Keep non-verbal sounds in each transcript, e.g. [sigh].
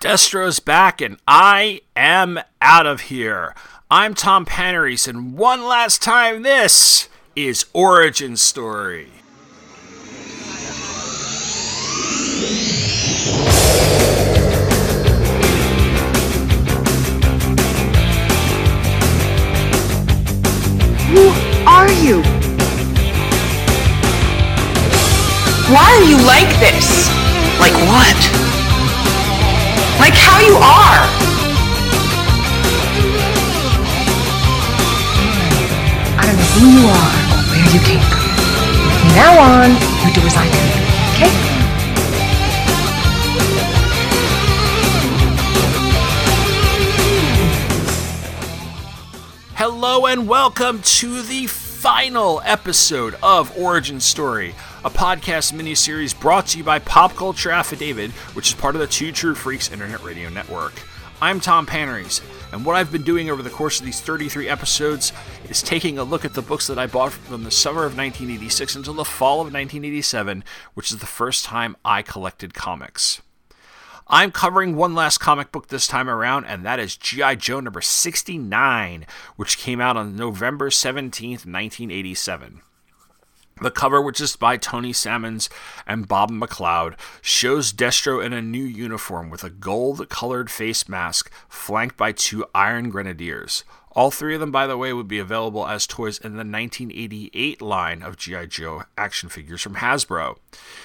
Destro's back, and I am out of here. I'm Tom Panarese, and one last time, this is Origin Story. Who are you? Why are you like this? Like what? Like how you are. I don't know who you are or where you came from. From now on, you do as I tell you, okay? Hello and welcome to the final episode of Origin Story, a podcast miniseries brought to you by Pop Culture Affidavit, which is part of the Two True Freaks Internet Radio Network. I'm Tom Panarese, and what I've been doing over the course of these 33 episodes is taking a look at the books that I bought from the summer of 1986 until the fall of 1987, which is the first time I collected comics. I'm covering one last comic book this time around, and that is G.I. Joe number 69, which came out on November 17th, 1987. The cover, which is by Tony Salmons and Bob McLeod, shows Destro in a new uniform with a gold colored face mask flanked by two Iron Grenadiers. All three of them, by the way, would be available as toys in the 1988 line of G.I. Joe action figures from Hasbro.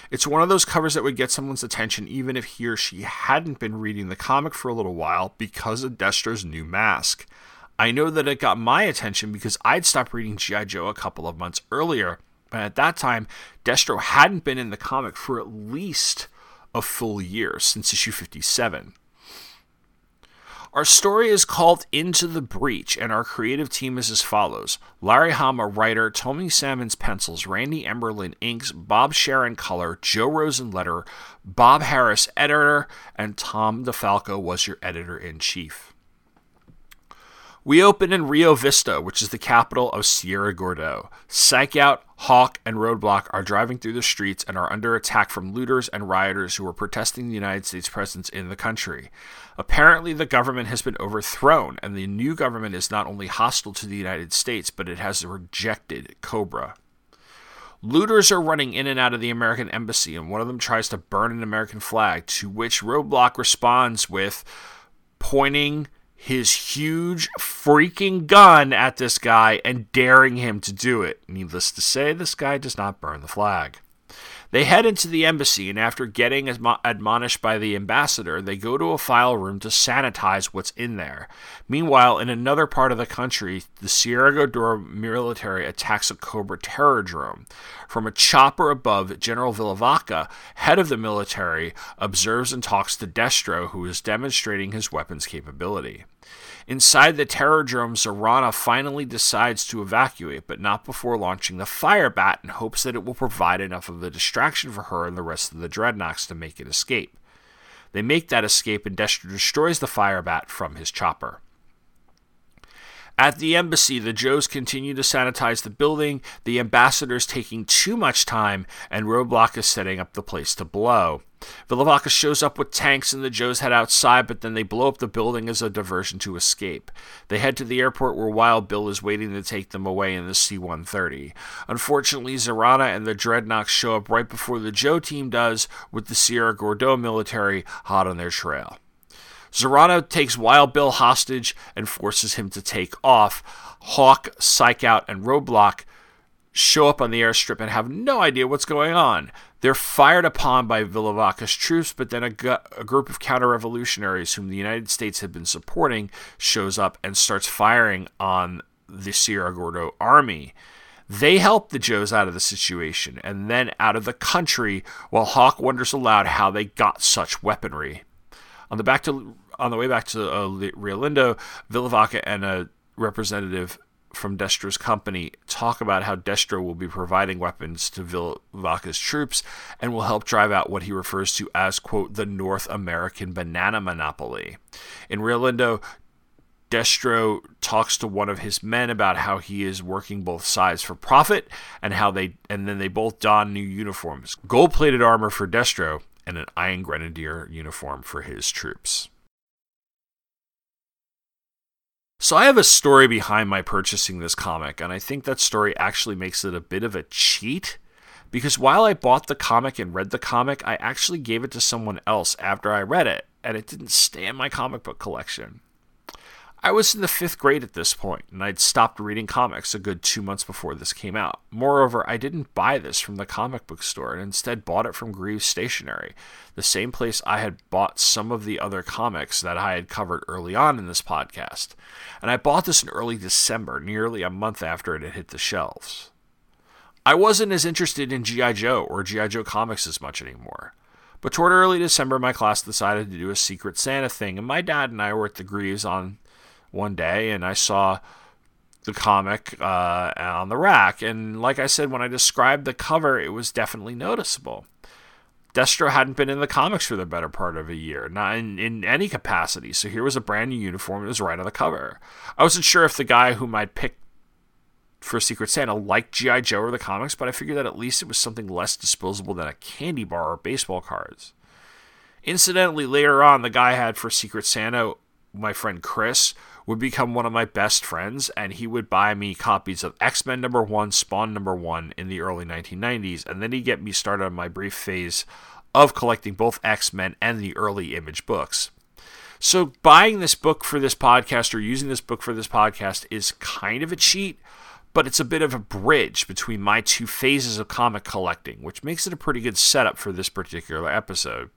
It's one of those covers that would get someone's attention even if he or she hadn't been reading the comic for a little while because of Destro's new mask. I know that it got my attention because I'd stopped reading G.I. Joe a couple of months earlier, but at that time, Destro hadn't been in the comic for at least a full year since issue 57. Our story is called Into the Breach, and our creative team is as follows Larry Hama, writer, Tony Salmons, pencils, Randy Emberlin, inks, Bob Sharen, color, Joe Rosen, letter, Bob Harris, editor, and Tom DeFalco was your editor in chief. We open in Rio Vista, which is the capital of Sierra Gordo. Psych Out, Hawk, and Roadblock are driving through the streets and are under attack from looters and rioters who are protesting the United States' presence in the country. Apparently, the government has been overthrown, and the new government is not only hostile to the United States, but it has rejected Cobra. Looters are running in and out of the American embassy, and one of them tries to burn an American flag, to which Roadblock responds with pointing his huge freaking gun at this guy and daring him to do it. Needless to say, this guy does not burn the flag. They head into the embassy, and after getting admo- admonished by the ambassador, they go to a file room to sanitize what's in there. Meanwhile, in another part of the country, the Sierra Gordo military attacks a Cobra terror drone. From a chopper above, General Villavaca, head of the military, observes and talks to Destro, who is demonstrating his weapons capability. Inside the terror drone, Zarana finally decides to evacuate, but not before launching the Firebat in hopes that it will provide enough of a distraction for her and the rest of the Dreadnoks to make it escape. They make that escape, and Destro destroys the Firebat from his chopper. At the embassy, the Joes continue to sanitize the building, the ambassador is taking too much time, and Roadblock is setting up the place to blow. Villavaca shows up with tanks and the Joes head outside, but then they blow up the building as a diversion to escape. They head to the airport where Wild Bill is waiting to take them away in the C 130. Unfortunately, Zarana and the Dreadnoks show up right before the Joe team does, with the Sierra Gordo military hot on their trail. Zarana takes Wild Bill hostage and forces him to take off. Hawk, Psych Out, and Roadblock show up on the airstrip and have no idea what's going on. They're fired upon by Villavaca's troops, but then a, gu- a group of counter revolutionaries whom the United States had been supporting shows up and starts firing on the Sierra Gordo army. They help the Joes out of the situation and then out of the country while Hawk wonders aloud how they got such weaponry. On the back to on the way back to uh, Rio Lindo, Villavaca and a representative from Destro's company talk about how Destro will be providing weapons to Villavaca's troops and will help drive out what he refers to as, quote, the North American banana monopoly. In Rio Lindo, Destro talks to one of his men about how he is working both sides for profit and how they and then they both don new uniforms. Gold-plated armor for Destro and an Iron Grenadier uniform for his troops. So I have a story behind my purchasing this comic, and I think that story actually makes it a bit of a cheat. Because while I bought the comic and read the comic, I actually gave it to someone else after I read it, and it didn't stay in my comic book collection. I was in the fifth grade at this point, and I'd stopped reading comics a good two months before this came out. Moreover, I didn't buy this from the comic book store and instead bought it from Greaves Stationery, the same place I had bought some of the other comics that I had covered early on in this podcast. And I bought this in early December, nearly a month after it had hit the shelves. I wasn't as interested in G.I. Joe or G.I. Joe comics as much anymore. But toward early December, my class decided to do a Secret Santa thing, and my dad and I were at the Greaves on one day and I saw the comic uh, on the rack. And like I said, when I described the cover, it was definitely noticeable. Destro hadn't been in the comics for the better part of a year, not in, in any capacity. So here was a brand new uniform. It was right on the cover. I wasn't sure if the guy whom I'd picked for Secret Santa liked G.I. Joe or the comics, but I figured that at least it was something less disposable than a candy bar or baseball cards. Incidentally, later on, the guy I had for Secret Santa, my friend Chris, would become one of my best friends, and he would buy me copies of X Men number one, Spawn number one in the early 1990s, and then he'd get me started on my brief phase of collecting both X Men and the early image books. So, buying this book for this podcast or using this book for this podcast is kind of a cheat, but it's a bit of a bridge between my two phases of comic collecting, which makes it a pretty good setup for this particular episode.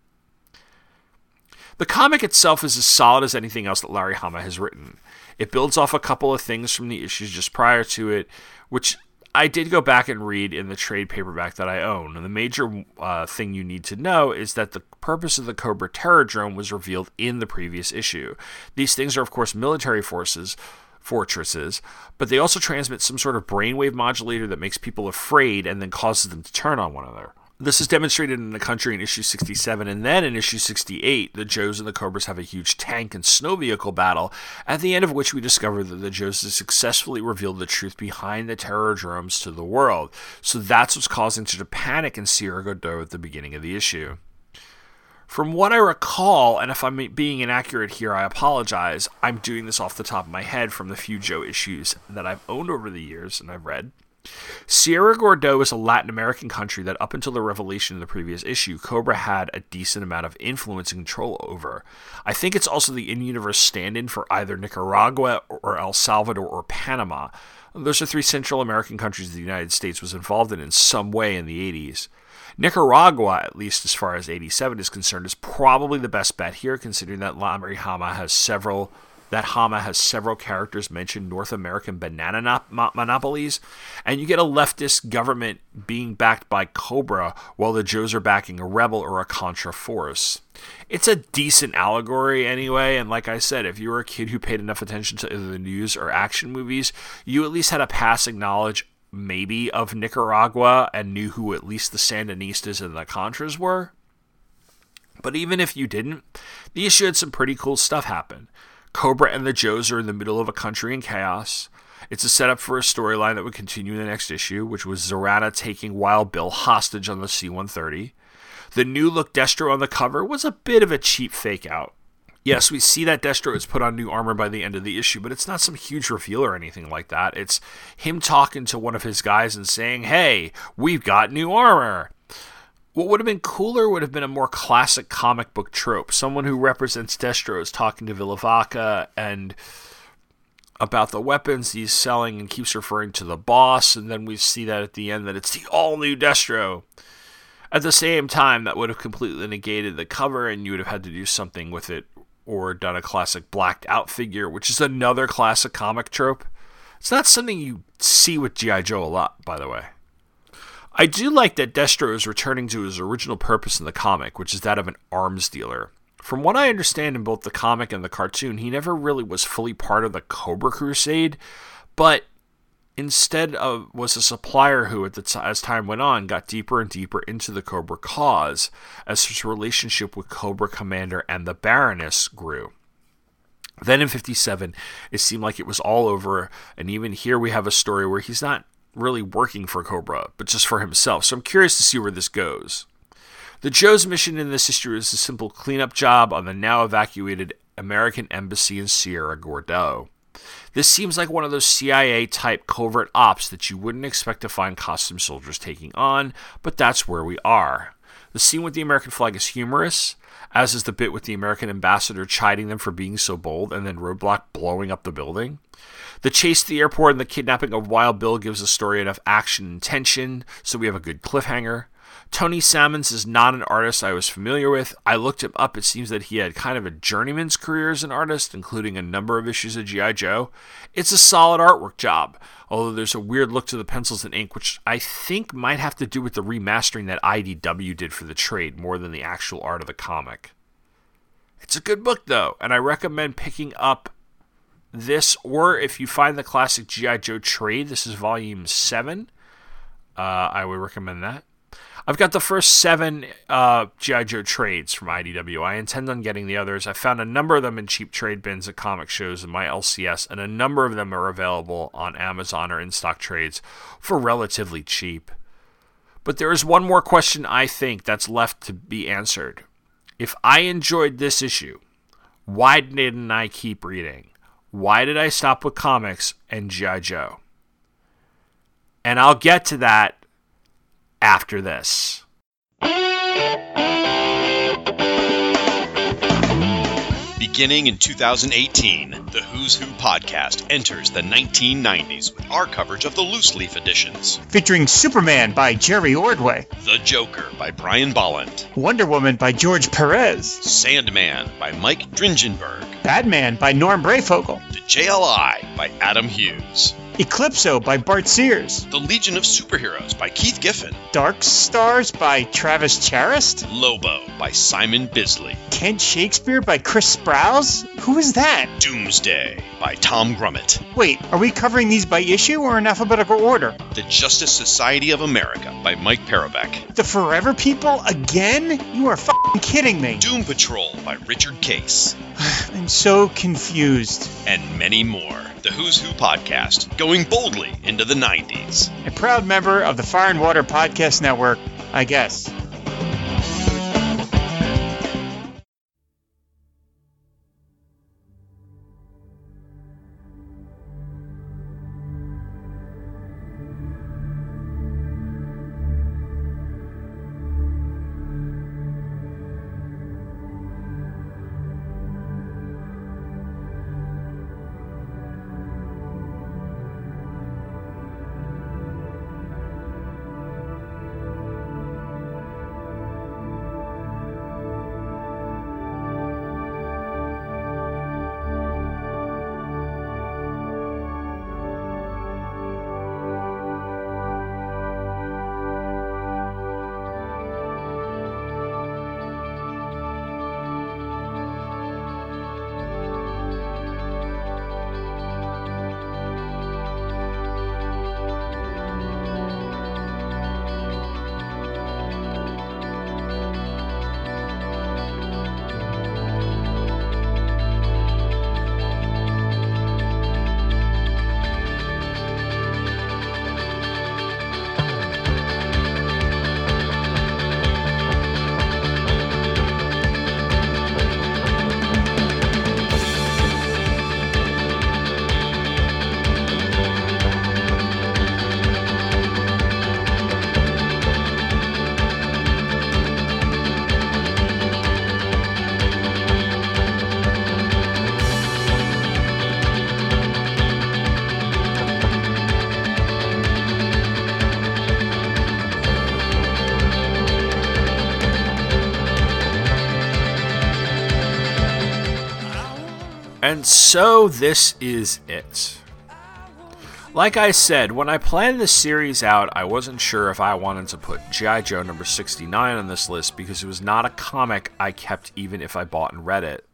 The comic itself is as solid as anything else that Larry Hama has written. It builds off a couple of things from the issues just prior to it, which I did go back and read in the trade paperback that I own. And the major uh, thing you need to know is that the purpose of the Cobra Terror drone was revealed in the previous issue. These things are, of course, military forces fortresses, but they also transmit some sort of brainwave modulator that makes people afraid and then causes them to turn on one another. This is demonstrated in the country in issue 67, and then in issue 68, the Joes and the Cobras have a huge tank and snow vehicle battle, at the end of which we discover that the Joes have successfully revealed the truth behind the terror drones to the world. So that's what's causing such a panic in Sierra Gordo at the beginning of the issue. From what I recall, and if I'm being inaccurate here, I apologize. I'm doing this off the top of my head from the few Joe issues that I've owned over the years and I've read. Sierra Gordo is a Latin American country that, up until the revelation in the previous issue, Cobra had a decent amount of influence and control over. I think it's also the in universe stand in for either Nicaragua or El Salvador or Panama. Those are three Central American countries the United States was involved in in some way in the 80s. Nicaragua, at least as far as 87 is concerned, is probably the best bet here, considering that La Hama has several that Hama has several characters mention North American banana monopolies, and you get a leftist government being backed by Cobra while the Joes are backing a rebel or a Contra force. It's a decent allegory anyway, and like I said, if you were a kid who paid enough attention to either the news or action movies, you at least had a passing knowledge maybe of Nicaragua and knew who at least the Sandinistas and the Contras were. But even if you didn't, the issue had some pretty cool stuff happen. Cobra and the Joes are in the middle of a country in chaos. It's a setup for a storyline that would continue in the next issue, which was Zarana taking Wild Bill hostage on the C 130. The new look Destro on the cover was a bit of a cheap fake out. Yes, we see that Destro is put on new armor by the end of the issue, but it's not some huge reveal or anything like that. It's him talking to one of his guys and saying, Hey, we've got new armor. What would have been cooler would have been a more classic comic book trope. Someone who represents Destro is talking to Villavaca and about the weapons he's selling and keeps referring to the boss, and then we see that at the end that it's the all new Destro. At the same time, that would have completely negated the cover, and you would have had to do something with it or done a classic blacked out figure, which is another classic comic trope. It's not something you see with G.I. Joe a lot, by the way. I do like that Destro is returning to his original purpose in the comic, which is that of an arms dealer. From what I understand in both the comic and the cartoon, he never really was fully part of the Cobra Crusade, but instead of was a supplier who, at the t- as time went on, got deeper and deeper into the Cobra cause as his relationship with Cobra Commander and the Baroness grew. Then in 57, it seemed like it was all over, and even here we have a story where he's not really working for Cobra, but just for himself. So I'm curious to see where this goes. The Joe's mission in this issue is a simple cleanup job on the now evacuated American embassy in Sierra Gordo. This seems like one of those CIA type covert ops that you wouldn't expect to find costume soldiers taking on, but that's where we are. The scene with the American flag is humorous, as is the bit with the American ambassador chiding them for being so bold and then Roadblock blowing up the building. The chase to the airport and the kidnapping of Wild Bill gives the story enough action and tension, so we have a good cliffhanger. Tony Salmons is not an artist I was familiar with. I looked him up. It seems that he had kind of a journeyman's career as an artist, including a number of issues of G.I. Joe. It's a solid artwork job, although there's a weird look to the pencils and ink, which I think might have to do with the remastering that IDW did for the trade more than the actual art of the comic. It's a good book, though, and I recommend picking up this, or if you find the classic G.I. Joe trade, this is volume 7. Uh, I would recommend that. I've got the first seven uh, G.I. Joe trades from IDW. I intend on getting the others. I found a number of them in cheap trade bins at comic shows in my LCS, and a number of them are available on Amazon or in stock trades for relatively cheap. But there is one more question I think that's left to be answered. If I enjoyed this issue, why didn't I keep reading? Why did I stop with comics and G.I. Joe? And I'll get to that after this. Beginning in 2018, the Who's Who podcast enters the 1990s with our coverage of the loose leaf editions. Featuring Superman by Jerry Ordway, The Joker by Brian Bolland, Wonder Woman by George Perez, Sandman by Mike Dringenberg, Batman by Norm Breyfogle, The JLI by Adam Hughes, Eclipso by Bart Sears, The Legion of Superheroes by Keith Giffen, Dark Stars by Travis Charest, Lobo by Simon Bisley, Kent Shakespeare by Chris Sprouse? Who is that? Doomsday by Tom Grummett, Wait, are we covering these by issue or in alphabetical order? The Justice Society of America by Mike Parobeck, The Forever People again? You are f***ing kidding me. Doom Patrol by Richard Case, [sighs] I'm so confused. and many more. The Who's Who podcast, going boldly into the 90s. A proud member of the Fire and Water Podcast Network, I guess. So this is it. Like I said, when I planned this series out, I wasn't sure if I wanted to put G.I. Joe number 69 on this list because it was not a comic I kept even if I bought and read it.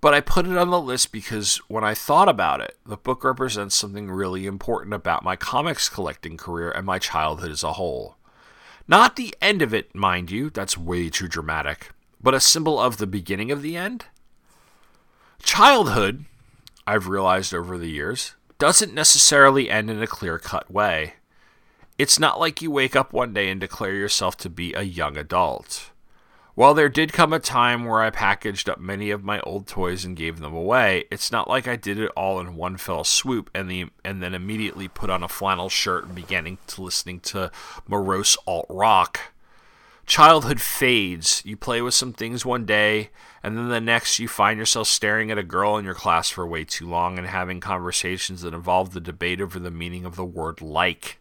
But I put it on the list because when I thought about it, the book represents something really important about my comics collecting career and my childhood as a whole. Not the end of it, mind you, that's way too dramatic, but a symbol of the beginning of the end. Childhood, I've realized over the years, doesn't necessarily end in a clear cut way. It's not like you wake up one day and declare yourself to be a young adult. While there did come a time where I packaged up many of my old toys and gave them away, it's not like I did it all in one fell swoop and the and then immediately put on a flannel shirt and beginning to listening to morose alt rock. Childhood fades. You play with some things one day, and then the next you find yourself staring at a girl in your class for way too long and having conversations that involve the debate over the meaning of the word like.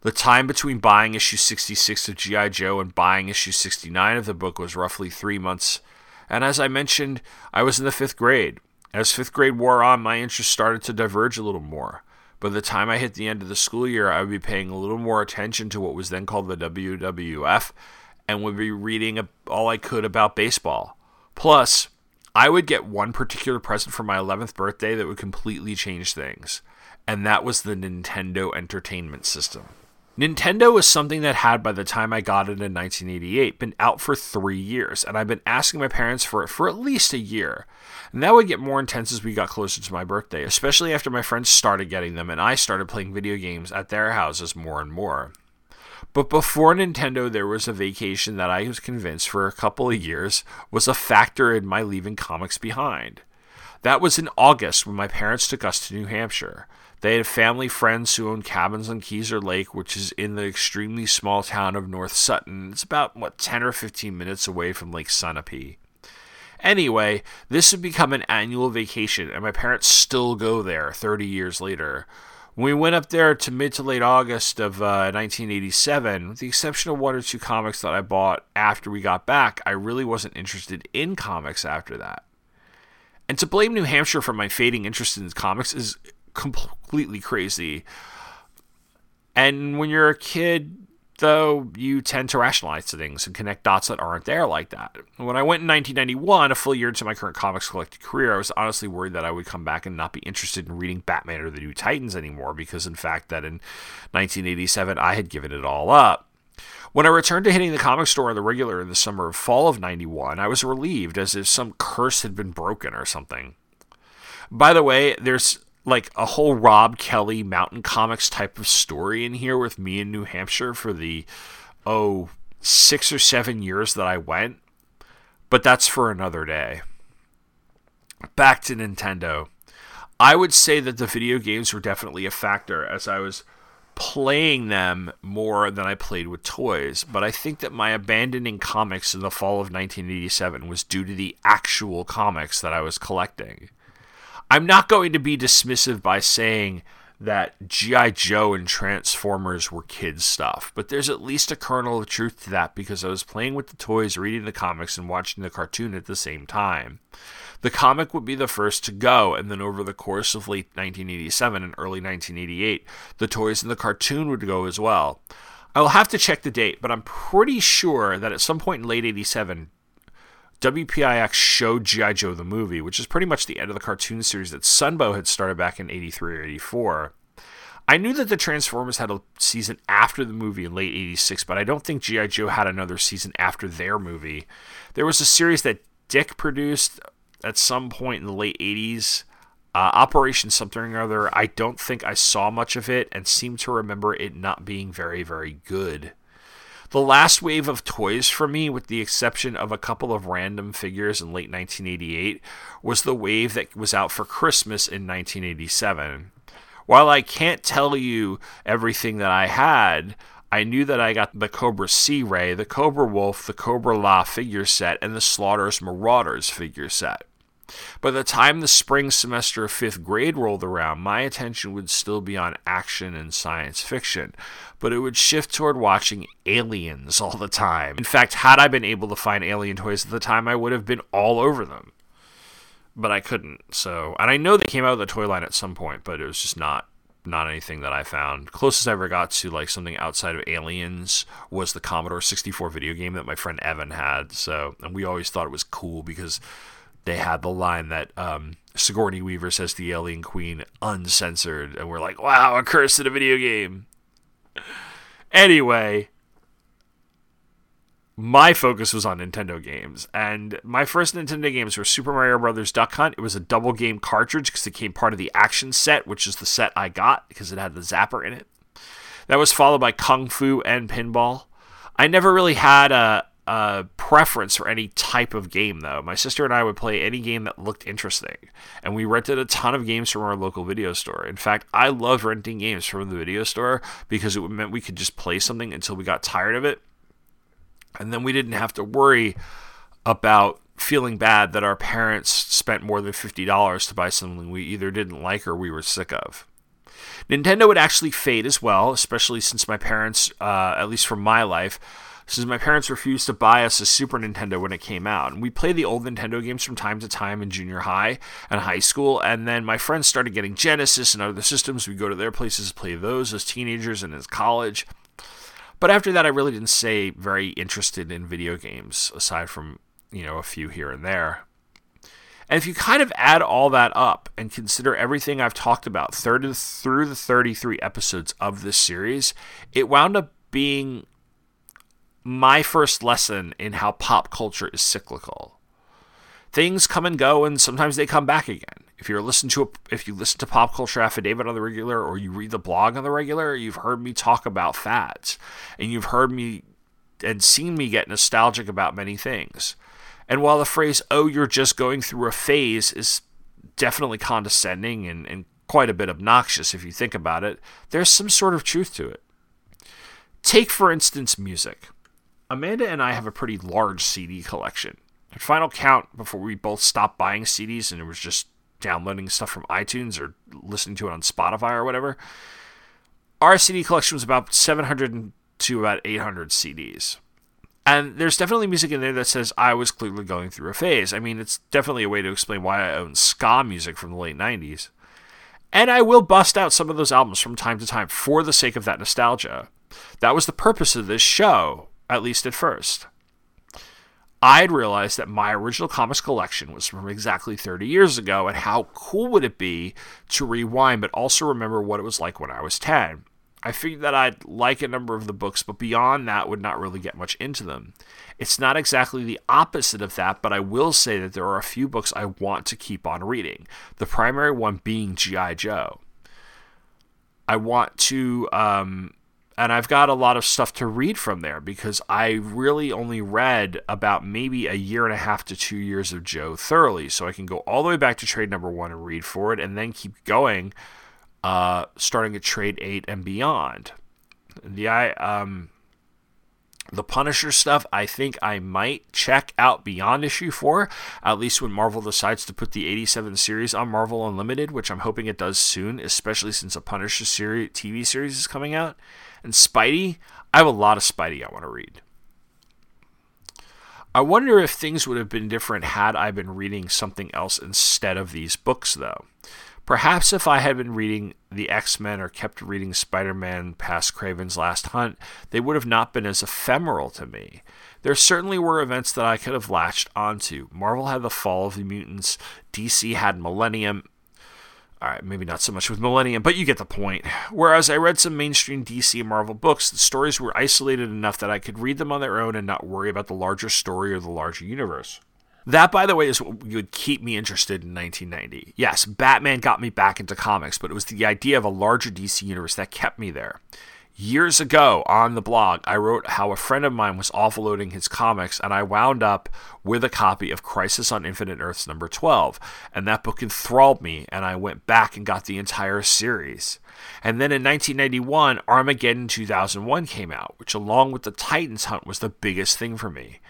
The time between buying issue 66 of G.I. Joe and buying issue 69 of the book was roughly three months. And as I mentioned, I was in the fifth grade. As fifth grade wore on, my interest started to diverge a little more. By the time I hit the end of the school year, I would be paying a little more attention to what was then called the WWF and would be reading all I could about baseball. Plus, I would get one particular present for my 11th birthday that would completely change things, and that was the Nintendo Entertainment System. Nintendo was something that had, by the time I got it in 1988, been out for three years, and I've been asking my parents for it for at least a year. And that would get more intense as we got closer to my birthday, especially after my friends started getting them and I started playing video games at their houses more and more. But before Nintendo, there was a vacation that I was convinced for a couple of years was a factor in my leaving comics behind. That was in August when my parents took us to New Hampshire. They had family friends who owned cabins on Kezar Lake, which is in the extremely small town of North Sutton. It's about, what, 10 or 15 minutes away from Lake Sunapee. Anyway, this had become an annual vacation, and my parents still go there 30 years later. When we went up there to mid to late August of uh, 1987, with the exception of one or two comics that I bought after we got back, I really wasn't interested in comics after that. And to blame New Hampshire for my fading interest in comics is completely crazy. And when you're a kid, though, you tend to rationalize things and connect dots that aren't there like that. When I went in 1991, a full year into my current comics collecting career, I was honestly worried that I would come back and not be interested in reading Batman or the New Titans anymore because, in fact, that in 1987 I had given it all up. When I returned to hitting the comic store on the regular in the summer of fall of 91, I was relieved as if some curse had been broken or something. By the way, there's like a whole Rob Kelly Mountain Comics type of story in here with me in New Hampshire for the oh six or seven years that I went. But that's for another day. Back to Nintendo. I would say that the video games were definitely a factor as I was playing them more than I played with toys, but I think that my abandoning comics in the fall of 1987 was due to the actual comics that I was collecting. I'm not going to be dismissive by saying that G.I. Joe and Transformers were kids' stuff, but there's at least a kernel of truth to that because I was playing with the toys, reading the comics, and watching the cartoon at the same time. The comic would be the first to go, and then over the course of late 1987 and early 1988, the toys and the cartoon would go as well. I'll have to check the date, but I'm pretty sure that at some point in late 87, WPIX showed G.I. Joe the movie, which is pretty much the end of the cartoon series that Sunbow had started back in 83 or 84. I knew that the Transformers had a season after the movie in late 86, but I don't think G.I. Joe had another season after their movie. There was a series that DiC produced at some point in the late 80s. Uh, Operation something or other. I don't think I saw much of it and seem to remember it not being very, very good. The last wave of toys for me, with the exception of a couple of random figures in late 1988, was the wave that was out for Christmas in 1987. While I can't tell you everything that I had, I knew that I got the Cobra Sea Ray, the Cobra Wolf, the Cobra-La figure set, and the Slaughter's Marauders figure set. By the time the spring semester of fifth grade rolled around, my attention would still be on action and science fiction, but it would shift toward watching aliens all the time. In fact, had I been able to find alien toys at the time, I would have been all over them. But I couldn't, so. And I know they came out of the toy line at some point, but it was just not not anything that I found. Closest I ever got to like something outside of aliens was the Commodore 64 video game that my friend Evan had. So, and we always thought it was cool because they had the line that um, Sigourney Weaver says to the Alien Queen uncensored, and we're like, wow, a curse in a video game. Anyway, my focus was on Nintendo games, and my first Nintendo games were Super Mario Brothers Duck Hunt. It was a double game cartridge because it came part of the action set, which is the set I got because it had the zapper in it. That was followed by Kung Fu and Pinball. I never really had a a preference for any type of game, though. My sister and I would play any game that looked interesting, and we rented a ton of games from our local video store. In fact, I loved renting games from the video store because it meant we could just play something until we got tired of it, and then we didn't have to worry about feeling bad that our parents spent more than $50 to buy something we either didn't like or we were sick of. Nintendo would actually fade as well, especially since my parents, uh, at least from my life, since my parents refused to buy us a Super Nintendo when it came out. And we played the old Nintendo games from time to time in junior high and high school. And then my friends started getting Genesis and other systems. We'd go to their places to play those as teenagers and as college. But after that, I really didn't stay very interested in video games, aside from, you know, a few here and there. And if you kind of add all that up and consider everything I've talked about through the 33 episodes of this series, it wound up being my first lesson in how pop culture is cyclical. Things come and go, and sometimes they come back again. If you listen to a, if you listen to Pop Culture Affidavit on the regular, or you read the blog on the regular, you've heard me talk about fads, and you've heard me and seen me get nostalgic about many things. And while the phrase, oh, you're just going through a phase, is definitely condescending and, and quite a bit obnoxious if you think about it, there's some sort of truth to it. Take, for instance, music. Amanda and I have a pretty large CD collection. At final count, before we both stopped buying CDs and it was just downloading stuff from iTunes or listening to it on Spotify or whatever, our CD collection was about 700 to about 800 CDs. And there's definitely music in there that says I was clearly going through a phase. I mean, it's definitely a way to explain why I own ska music from the late 90s. And I will bust out some of those albums from time to time for the sake of that nostalgia. That was the purpose of this show, at least at first. I'd realized that my original comics collection was from exactly 30 years ago, and how cool would it be to rewind but also remember what it was like when I was 10? I figured that I'd like a number of the books, but beyond that, would not really get much into them. It's not exactly the opposite of that, but I will say that there are a few books I want to keep on reading. The primary one being G.I. Joe. I want to, um, and I've got a lot of stuff to read from there because I really only read about maybe a year and a half to two years of Joe thoroughly. So I can go all the way back to trade number one and read for it and then keep going uh, starting at trade eight and beyond. The I um, the Punisher stuff, I think I might check out beyond issue four, at least when Marvel decides to put the 87 series on Marvel Unlimited, which I'm hoping it does soon, especially since a Punisher series, TV series is coming out. And Spidey, I have a lot of Spidey I want to read. I wonder if things would have been different had I been reading something else instead of these books, though. Perhaps if I had been reading the X Men or kept reading Spider Man past Kraven's Last Hunt, they would have not been as ephemeral to me. There certainly were events that I could have latched onto. Marvel had the fall of the mutants, DC had Millennium. Maybe not so much with Millennium, but you get the point. Whereas I read some mainstream DC and Marvel books, the stories were isolated enough that I could read them on their own and not worry about the larger story or the larger universe. That, by the way, is what would keep me interested in 1990. Yes, Batman got me back into comics, but it was the idea of a larger DC universe that kept me there. Years ago on the blog, I wrote how a friend of mine was offloading his comics, and I wound up with a copy of Crisis on Infinite Earths number 12. And that book enthralled me, and I went back and got the entire series. And then in 1991, Armageddon 2001 came out, which, along with the Titans Hunt, was the biggest thing for me.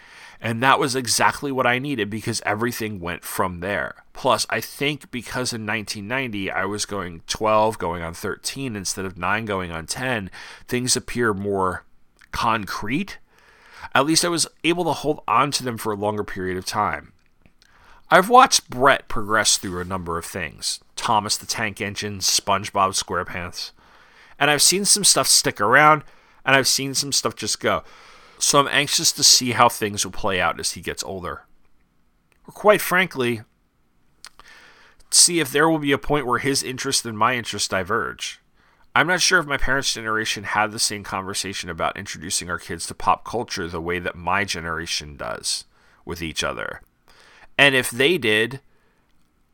And that was exactly what I needed because everything went from there. Plus, I think because in 1990 I was going 12 going on 13 instead of 9 going on 10, things appear more concrete. At least I was able to hold on to them for a longer period of time. I've watched Brett progress through a number of things Thomas the Tank Engine, SpongeBob SquarePants, and I've seen some stuff stick around, and I've seen some stuff just go. So I'm anxious to see how things will play out as he gets older. Or quite frankly, see if there will be a point where his interest and my interest diverge. I'm not sure if my parents' generation had the same conversation about introducing our kids to pop culture the way that my generation does with each other. And if they did,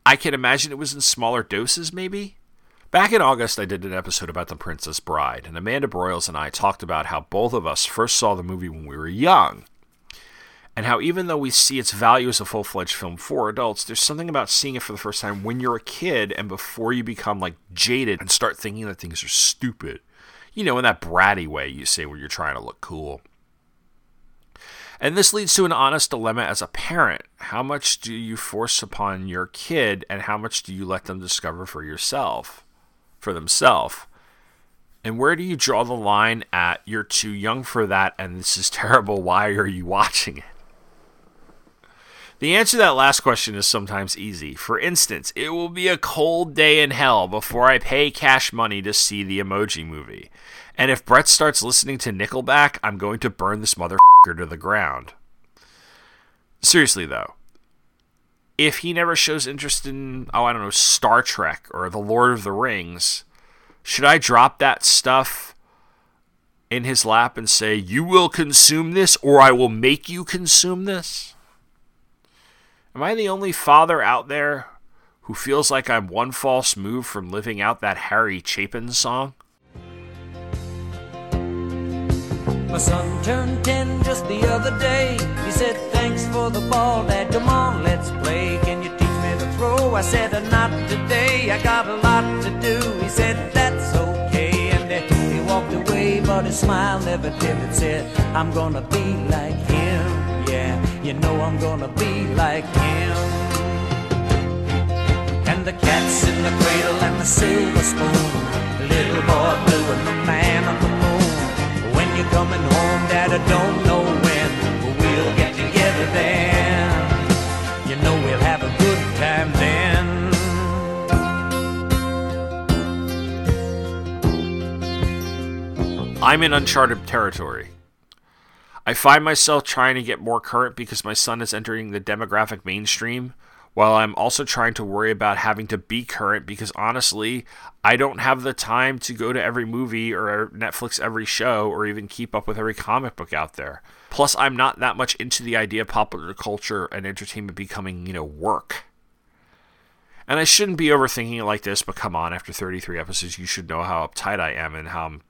I can imagine it was in smaller doses, maybe. Back in August, I did an episode about The Princess Bride, and Amanda Broyles and I talked about how both of us first saw the movie when we were young. And how even though we see its value as a full fledged film for adults, there's something about seeing it for the first time when you're a kid and before you become like jaded and start thinking that things are stupid. You know, in that bratty way you say when you're trying to look cool. And this leads to an honest dilemma as a parent. How much do you force upon your kid, and how much do you let them discover for yourself, for themselves? And where do you draw the line at you're too young for that and this is [laughs] terrible, why are you watching it? The answer to that last question is sometimes easy. For instance, it will be a cold day in hell before I pay cash money to see the emoji movie. And if Brett starts listening to Nickelback, I'm going to burn this motherfucker to the ground. Seriously, though, if he never shows interest in, oh, I don't know, Star Trek or The Lord of the Rings, should I drop that stuff in his lap and say, You will consume this, or I will make you consume this? Am I the only father out there who feels like I'm one false move from living out that Harry Chapin song? My son turned 10 just the other day. He said, Thanks for the ball, Dad. Come on, let's play. Can you teach me to throw? I said, Not today. I got a lot to do. He said, That's okay. And he walked away, but his smile never dimmed. Said, I'm gonna be like you know I'm gonna be like him. And the cat's in the cradle and the silver spoon. Little boy blue and the man on the moon. When you're coming home, Dad, I don't know when. We'll get together then. You know we'll have a good time then. I'm in uncharted territory. I find myself trying to get more current because my son is entering the demographic mainstream, while I'm also trying to worry about having to be current because honestly, I don't have the time to go to every movie or Netflix every show or even keep up with every comic book out there. Plus, I'm not that much into the idea of popular culture and entertainment becoming, you know, work. And I shouldn't be overthinking it like this, but come on, after 33 episodes, you should know how uptight I am and how I'm,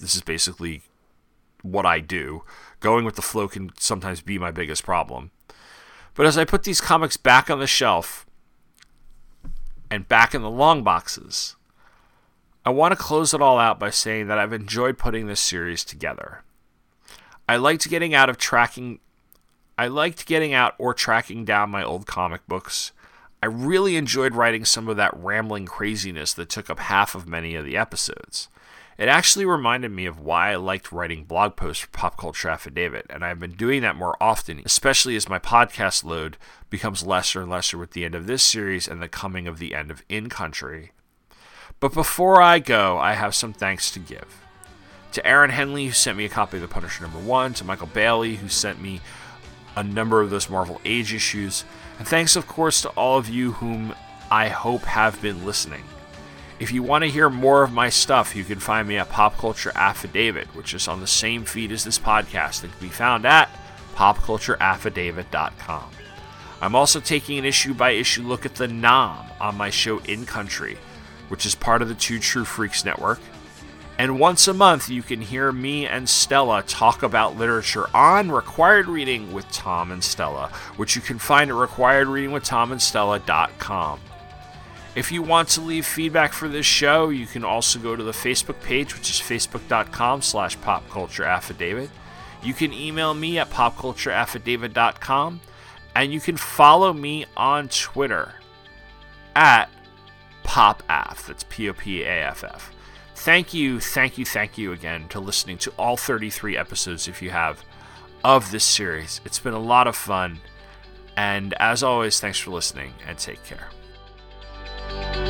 this is basically what I do. Going with the flow can sometimes be my biggest problem. But as I put these comics back on the shelf and back in the long boxes, I want to close it all out by saying that I've enjoyed putting this series together. I liked getting out of tracking I liked getting out or tracking down my old comic books. I really enjoyed writing some of that rambling craziness that took up half of many of the episodes. It actually reminded me of why I liked writing blog posts for Pop Culture Affidavit, and I've been doing that more often, especially as my podcast load becomes lesser and lesser with the end of this series and the coming of the end of In Country. But before I go, I have some thanks to give. To Aaron Henley, who sent me a copy of The Punisher number one, to Michael Bailey, who sent me a number of those Marvel Age issues, and thanks, of course, to all of you whom I hope have been listening. If you want to hear more of my stuff, you can find me at Pop Culture Affidavit, which is on the same feed as this podcast and can be found at popcultureaffidavit.com. I'm also taking an issue by issue look at the 'Nam on my show In Country, which is part of the Two True Freaks Network. And once a month, you can hear me and Stella talk about literature on Required Reading with Tom and Stella, which you can find at requiredreadingwithtomandstella.com. If you want to leave feedback for this show, you can also go to the Facebook page, which is facebook.com slash popcultureaffidavit. You can email me at popcultureaffidavit.com, and you can follow me on Twitter at popaff. That's P-O-P-A-F-F. Thank you, thank you, thank you again to listening to all 33 episodes, if you have, of this series. It's been a lot of fun. And as always, thanks for listening and take care. Bye.